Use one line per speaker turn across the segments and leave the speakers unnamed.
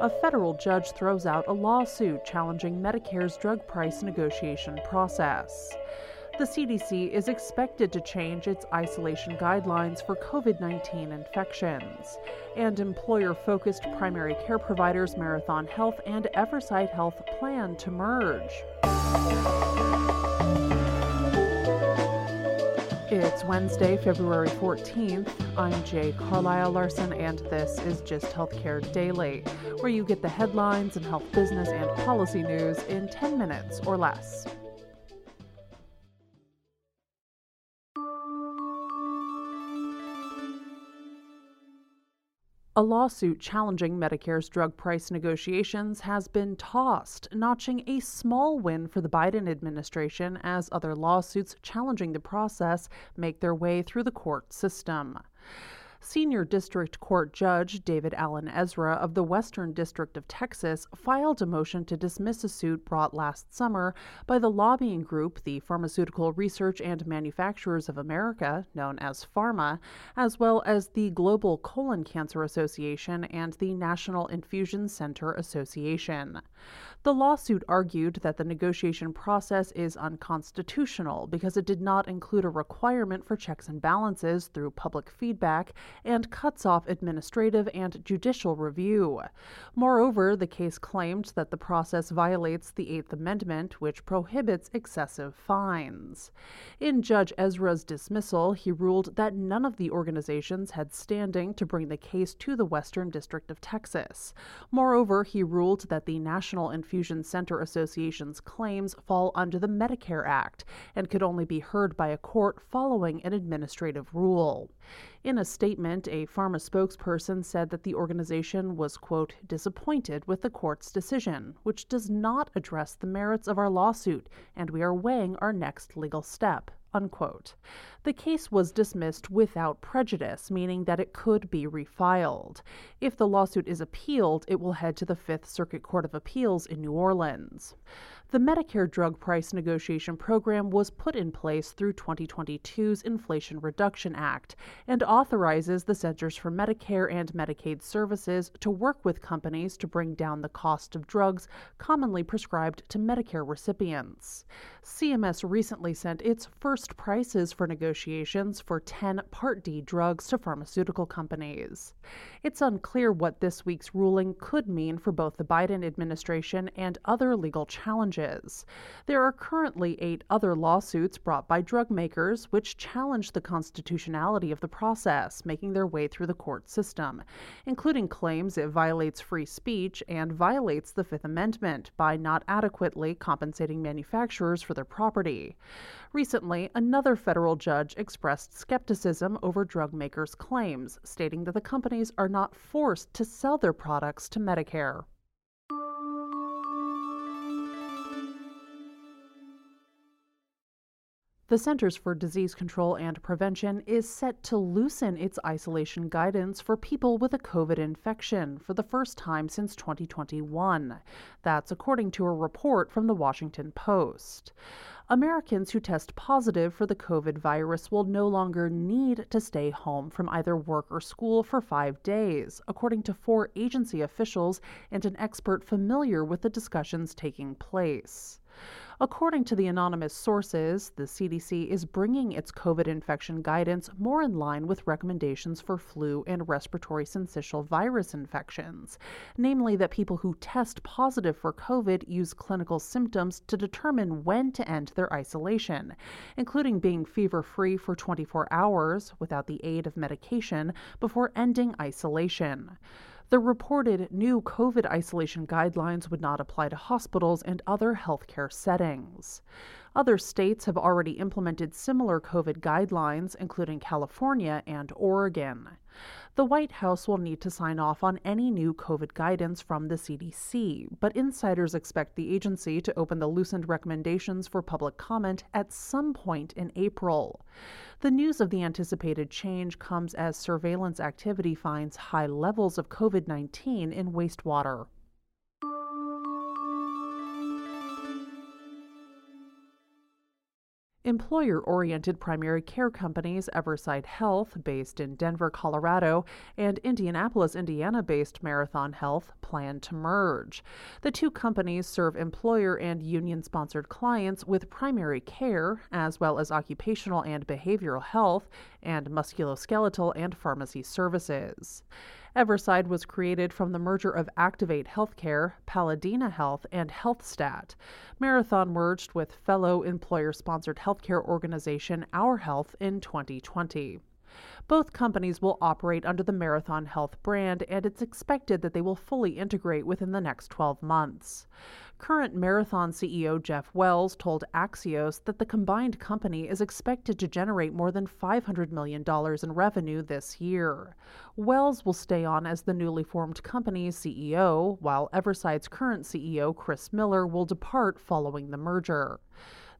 A federal judge throws out a lawsuit challenging Medicare's drug price negotiation process. The CDC is expected to change its isolation guidelines for COVID 19 infections. And employer focused primary care providers Marathon Health and Everside Health plan to merge. It's Wednesday, February 14th. I'm Jay Carlisle Larson, and this is Gist Healthcare Daily, where you get the headlines and health business and policy news in 10 minutes or less. A lawsuit challenging Medicare's drug price negotiations has been tossed, notching a small win for the Biden administration as other lawsuits challenging the process make their way through the court system. Senior District Court Judge David Allen Ezra of the Western District of Texas filed a motion to dismiss a suit brought last summer by the lobbying group, the Pharmaceutical Research and Manufacturers of America, known as PhRMA, as well as the Global Colon Cancer Association and the National Infusion Center Association. The lawsuit argued that the negotiation process is unconstitutional because it did not include a requirement for checks and balances through public feedback and cuts off administrative and judicial review. Moreover, the case claimed that the process violates the Eighth Amendment, which prohibits excessive fines. In Judge Ezra's dismissal, he ruled that none of the organizations had standing to bring the case to the Western District of Texas. Moreover, he ruled that the National Infusion Center Association's claims fall under the Medicare Act and could only be heard by a court following an administrative rule. In a statement, a PhRMA spokesperson said that the organization was, quote, disappointed with the court's decision, which does not address the merits of our lawsuit, and we are weighing our next legal step, Unquote. The case was dismissed without prejudice, meaning that it could be refiled. If the lawsuit is appealed, it will head to the Fifth Circuit Court of Appeals in New Orleans. The Medicare drug price negotiation program was put in place through 2022's Inflation Reduction Act and authorizes the Centers for Medicare and Medicaid Services to work with companies to bring down the cost of drugs commonly prescribed to Medicare recipients. CMS recently sent its first prices for negotiations for 10 Part D drugs to pharmaceutical companies. It's unclear what this week's ruling could mean for both the Biden administration and other legal challenges There are currently eight other lawsuits brought by drug makers which challenge the constitutionality of the process, making their way through the court system, including claims it violates free speech and violates the Fifth Amendment by not adequately compensating manufacturers for their property. Recently, another federal judge expressed skepticism over drug makers' claims, stating that the companies are not forced to sell their products to Medicare. The Centers for Disease Control and Prevention is set to loosen its isolation guidance for people with a COVID infection for the first time since 2021. That's according to a report from the Washington Post. Americans who test positive for the COVID virus will no longer need to stay home from either work or school for five days, according to four agency officials and an expert familiar with the discussions taking place. According to the anonymous sources, the CDC is bringing its COVID infection guidance more in line with recommendations for flu and respiratory syncytial virus infections, namely that people who test positive for COVID use clinical symptoms to determine when to end their isolation, including being fever free for 24 hours without the aid of medication before ending isolation. The reported new COVID isolation guidelines would not apply to hospitals and other healthcare settings. Other states have already implemented similar COVID guidelines, including California and Oregon. The White House will need to sign off on any new COVID guidance from the CDC, but insiders expect the agency to open the loosened recommendations for public comment at some point in April. The news of the anticipated change comes as surveillance activity finds high levels of COVID 19 in wastewater. Employer oriented primary care companies Everside Health, based in Denver, Colorado, and Indianapolis, Indiana based Marathon Health plan to merge. The two companies serve employer and union sponsored clients with primary care, as well as occupational and behavioral health, and musculoskeletal and pharmacy services. Everside was created from the merger of Activate Healthcare, Paladina Health, and HealthStat. Marathon merged with fellow employer sponsored healthcare organization Our Health in 2020. Both companies will operate under the Marathon Health brand, and it's expected that they will fully integrate within the next 12 months. Current Marathon CEO Jeff Wells told Axios that the combined company is expected to generate more than $500 million in revenue this year. Wells will stay on as the newly formed company's CEO, while Everside's current CEO, Chris Miller, will depart following the merger.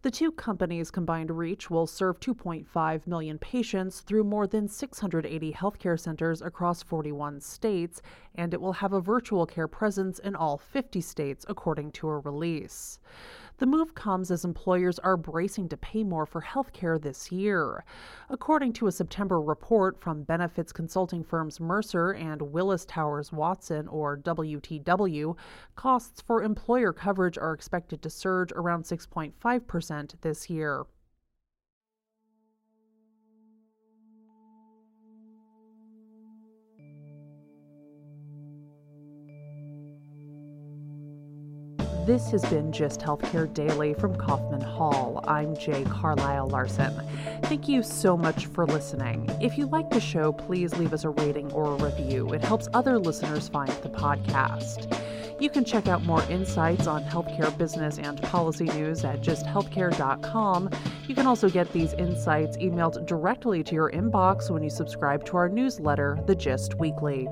The two companies' combined reach will serve 2.5 million patients through more than 680 healthcare centers across 41 states, and it will have a virtual care presence in all 50 states, according to a release. The move comes as employers are bracing to pay more for health care this year. According to a September report from benefits consulting firms Mercer and Willis Towers Watson, or WTW, costs for employer coverage are expected to surge around 6.5% this year. This has been Gist Healthcare Daily from Kaufman Hall. I'm Jay Carlisle Larson. Thank you so much for listening. If you like the show, please leave us a rating or a review. It helps other listeners find the podcast. You can check out more insights on healthcare business and policy news at gisthealthcare.com. You can also get these insights emailed directly to your inbox when you subscribe to our newsletter, The Gist Weekly.